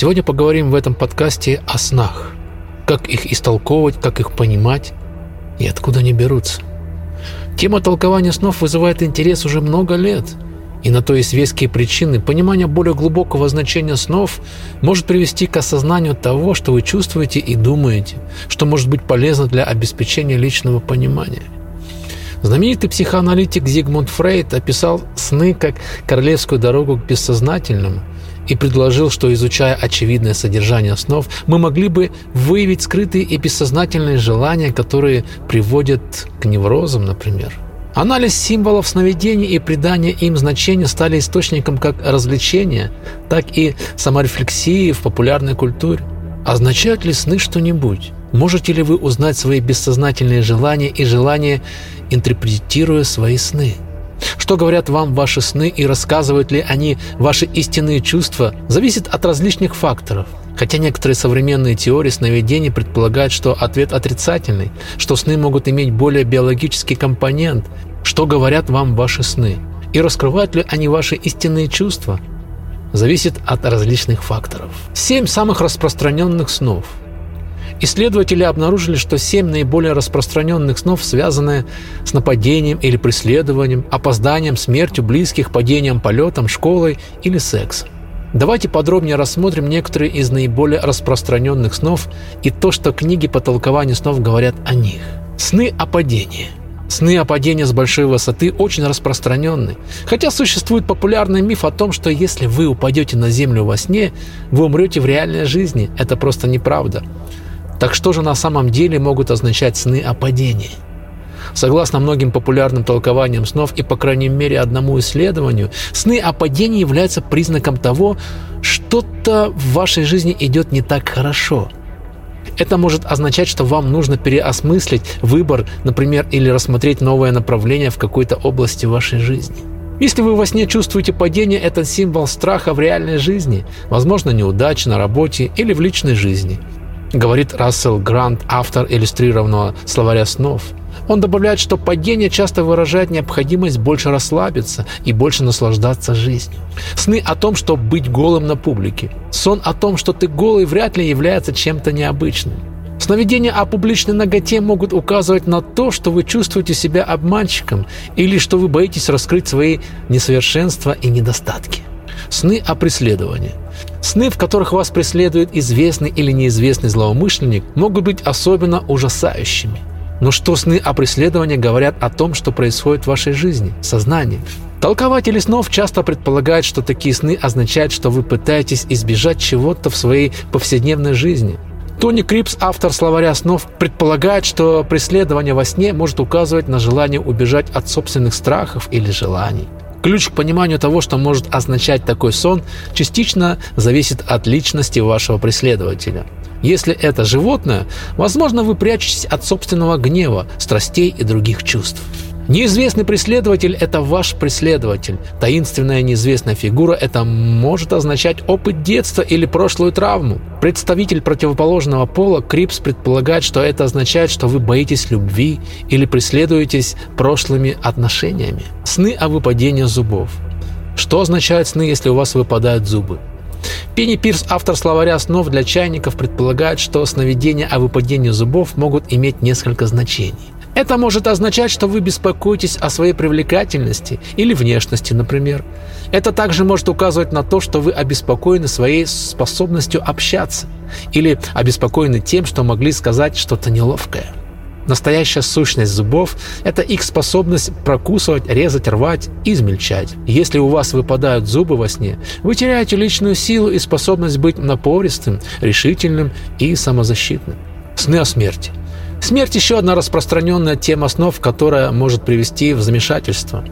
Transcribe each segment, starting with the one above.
Сегодня поговорим в этом подкасте о снах. Как их истолковывать, как их понимать и откуда они берутся. Тема толкования снов вызывает интерес уже много лет – и на то есть веские причины, понимание более глубокого значения снов может привести к осознанию того, что вы чувствуете и думаете, что может быть полезно для обеспечения личного понимания. Знаменитый психоаналитик Зигмунд Фрейд описал сны как королевскую дорогу к бессознательному и предложил, что изучая очевидное содержание снов, мы могли бы выявить скрытые и бессознательные желания, которые приводят к неврозам, например – Анализ символов сновидений и придание им значения стали источником как развлечения, так и саморефлексии в популярной культуре. Означают ли сны что-нибудь? Можете ли вы узнать свои бессознательные желания и желания, интерпретируя свои сны? Что говорят вам ваши сны и рассказывают ли они ваши истинные чувства, зависит от различных факторов. Хотя некоторые современные теории сновидений предполагают, что ответ отрицательный, что сны могут иметь более биологический компонент, что говорят вам ваши сны и раскрывают ли они ваши истинные чувства, зависит от различных факторов. Семь самых распространенных снов. Исследователи обнаружили, что семь наиболее распространенных снов связаны с нападением или преследованием, опозданием, смертью близких, падением полетом, школой или сексом. Давайте подробнее рассмотрим некоторые из наиболее распространенных снов и то, что книги по толкованию снов говорят о них. Сны о падении. Сны о падении с большой высоты очень распространенны. Хотя существует популярный миф о том, что если вы упадете на землю во сне, вы умрете в реальной жизни. Это просто неправда. Так что же на самом деле могут означать сны о падении? Согласно многим популярным толкованиям снов и, по крайней мере, одному исследованию, сны о падении являются признаком того, что-то в вашей жизни идет не так хорошо – это может означать, что вам нужно переосмыслить выбор, например, или рассмотреть новое направление в какой-то области вашей жизни. Если вы во сне чувствуете падение, это символ страха в реальной жизни, возможно, неудач на работе или в личной жизни. Говорит Рассел Грант, автор иллюстрированного словаря снов – он добавляет, что падение часто выражает необходимость больше расслабиться и больше наслаждаться жизнью. Сны о том, что быть голым на публике. Сон о том, что ты голый, вряд ли является чем-то необычным. Сновидения о публичной ноготе могут указывать на то, что вы чувствуете себя обманщиком или что вы боитесь раскрыть свои несовершенства и недостатки. Сны о преследовании. Сны, в которых вас преследует известный или неизвестный злоумышленник, могут быть особенно ужасающими. Но что сны о преследовании говорят о том, что происходит в вашей жизни, сознании? Толкователи снов часто предполагают, что такие сны означают, что вы пытаетесь избежать чего-то в своей повседневной жизни. Тони Крипс, автор словаря снов, предполагает, что преследование во сне может указывать на желание убежать от собственных страхов или желаний. Ключ к пониманию того, что может означать такой сон, частично зависит от личности вашего преследователя – если это животное, возможно, вы прячетесь от собственного гнева, страстей и других чувств. Неизвестный преследователь – это ваш преследователь. Таинственная неизвестная фигура – это может означать опыт детства или прошлую травму. Представитель противоположного пола Крипс предполагает, что это означает, что вы боитесь любви или преследуетесь прошлыми отношениями. Сны о выпадении зубов. Что означают сны, если у вас выпадают зубы? Пенни Пирс, автор словаря снов для чайников, предполагает, что сновидения о выпадении зубов могут иметь несколько значений. Это может означать, что вы беспокоитесь о своей привлекательности или внешности, например. Это также может указывать на то, что вы обеспокоены своей способностью общаться или обеспокоены тем, что могли сказать что-то неловкое. Настоящая сущность зубов – это их способность прокусывать, резать, рвать измельчать. Если у вас выпадают зубы во сне, вы теряете личную силу и способность быть напористым, решительным и самозащитным. Сны о смерти. Смерть – еще одна распространенная тема снов, которая может привести в замешательство.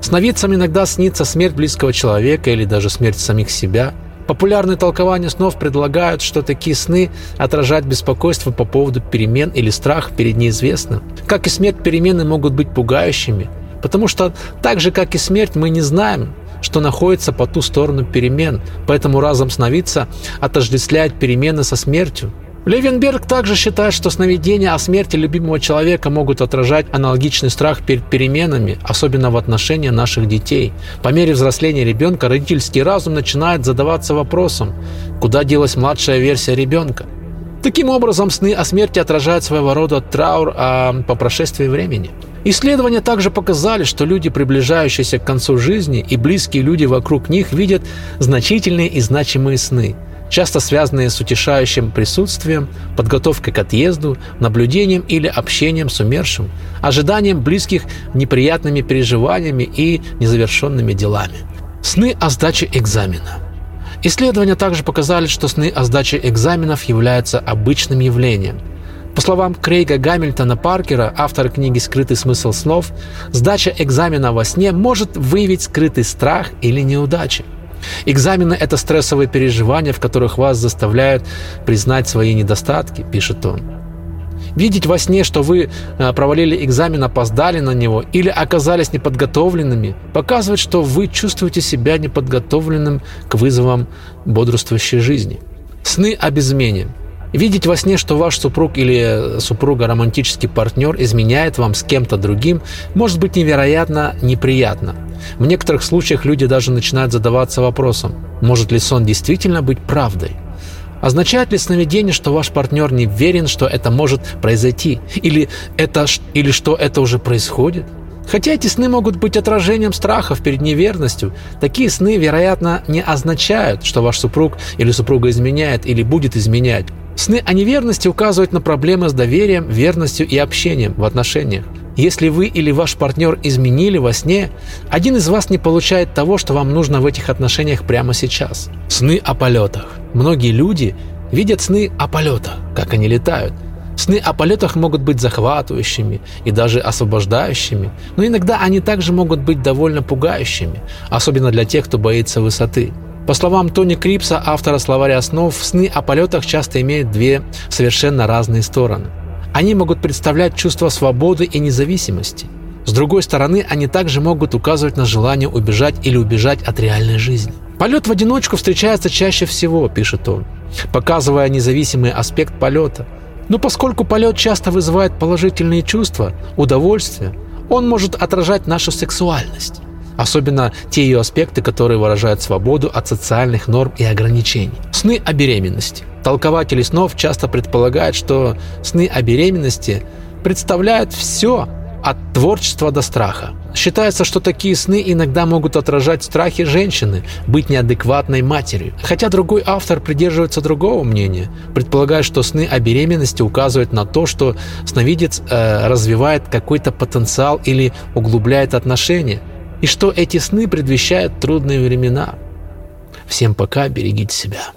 Сновидцам иногда снится смерть близкого человека или даже смерть самих себя – Популярные толкования снов предлагают, что такие сны отражают беспокойство по поводу перемен или страх перед неизвестным. Как и смерть, перемены могут быть пугающими, потому что так же, как и смерть, мы не знаем, что находится по ту сторону перемен, поэтому разом сновидца отождествляет перемены со смертью. Левенберг также считает, что сновидения о смерти любимого человека могут отражать аналогичный страх перед переменами, особенно в отношении наших детей. По мере взросления ребенка родительский разум начинает задаваться вопросом, куда делась младшая версия ребенка. Таким образом, сны о смерти отражают своего рода траур а, по прошествии времени. Исследования также показали, что люди, приближающиеся к концу жизни, и близкие люди вокруг них видят значительные и значимые сны – часто связанные с утешающим присутствием, подготовкой к отъезду, наблюдением или общением с умершим, ожиданием близких неприятными переживаниями и незавершенными делами. Сны о сдаче экзамена. Исследования также показали, что сны о сдаче экзаменов являются обычным явлением. По словам Крейга Гамильтона Паркера, автора книги «Скрытый смысл снов», сдача экзамена во сне может выявить скрытый страх или неудачи. Экзамены – это стрессовые переживания, в которых вас заставляют признать свои недостатки, пишет он. Видеть во сне, что вы э, провалили экзамен, опоздали на него или оказались неподготовленными, показывает, что вы чувствуете себя неподготовленным к вызовам бодрствующей жизни. Сны об измене. Видеть во сне, что ваш супруг или супруга романтический партнер изменяет вам с кем-то другим, может быть невероятно неприятно. В некоторых случаях люди даже начинают задаваться вопросом, может ли сон действительно быть правдой? Означает ли сновидение, что ваш партнер не уверен, что это может произойти? Или, это, или что это уже происходит? Хотя эти сны могут быть отражением страхов перед неверностью, такие сны, вероятно, не означают, что ваш супруг или супруга изменяет или будет изменять. Сны о неверности указывают на проблемы с доверием, верностью и общением в отношениях. Если вы или ваш партнер изменили во сне, один из вас не получает того, что вам нужно в этих отношениях прямо сейчас. Сны о полетах. Многие люди видят сны о полетах, как они летают. Сны о полетах могут быть захватывающими и даже освобождающими, но иногда они также могут быть довольно пугающими, особенно для тех, кто боится высоты. По словам Тони Крипса, автора словаря снов, сны о полетах часто имеют две совершенно разные стороны. Они могут представлять чувство свободы и независимости. С другой стороны, они также могут указывать на желание убежать или убежать от реальной жизни. Полет в одиночку встречается чаще всего, пишет он, показывая независимый аспект полета. Но поскольку полет часто вызывает положительные чувства, удовольствие, он может отражать нашу сексуальность. Особенно те ее аспекты, которые выражают свободу от социальных норм и ограничений. Сны о беременности. Толкователи снов часто предполагают, что сны о беременности представляют все от творчества до страха. Считается, что такие сны иногда могут отражать страхи женщины, быть неадекватной матерью. Хотя другой автор придерживается другого мнения, предполагая, что сны о беременности указывают на то, что сновидец э, развивает какой-то потенциал или углубляет отношения – и что эти сны предвещают трудные времена. Всем пока, берегите себя.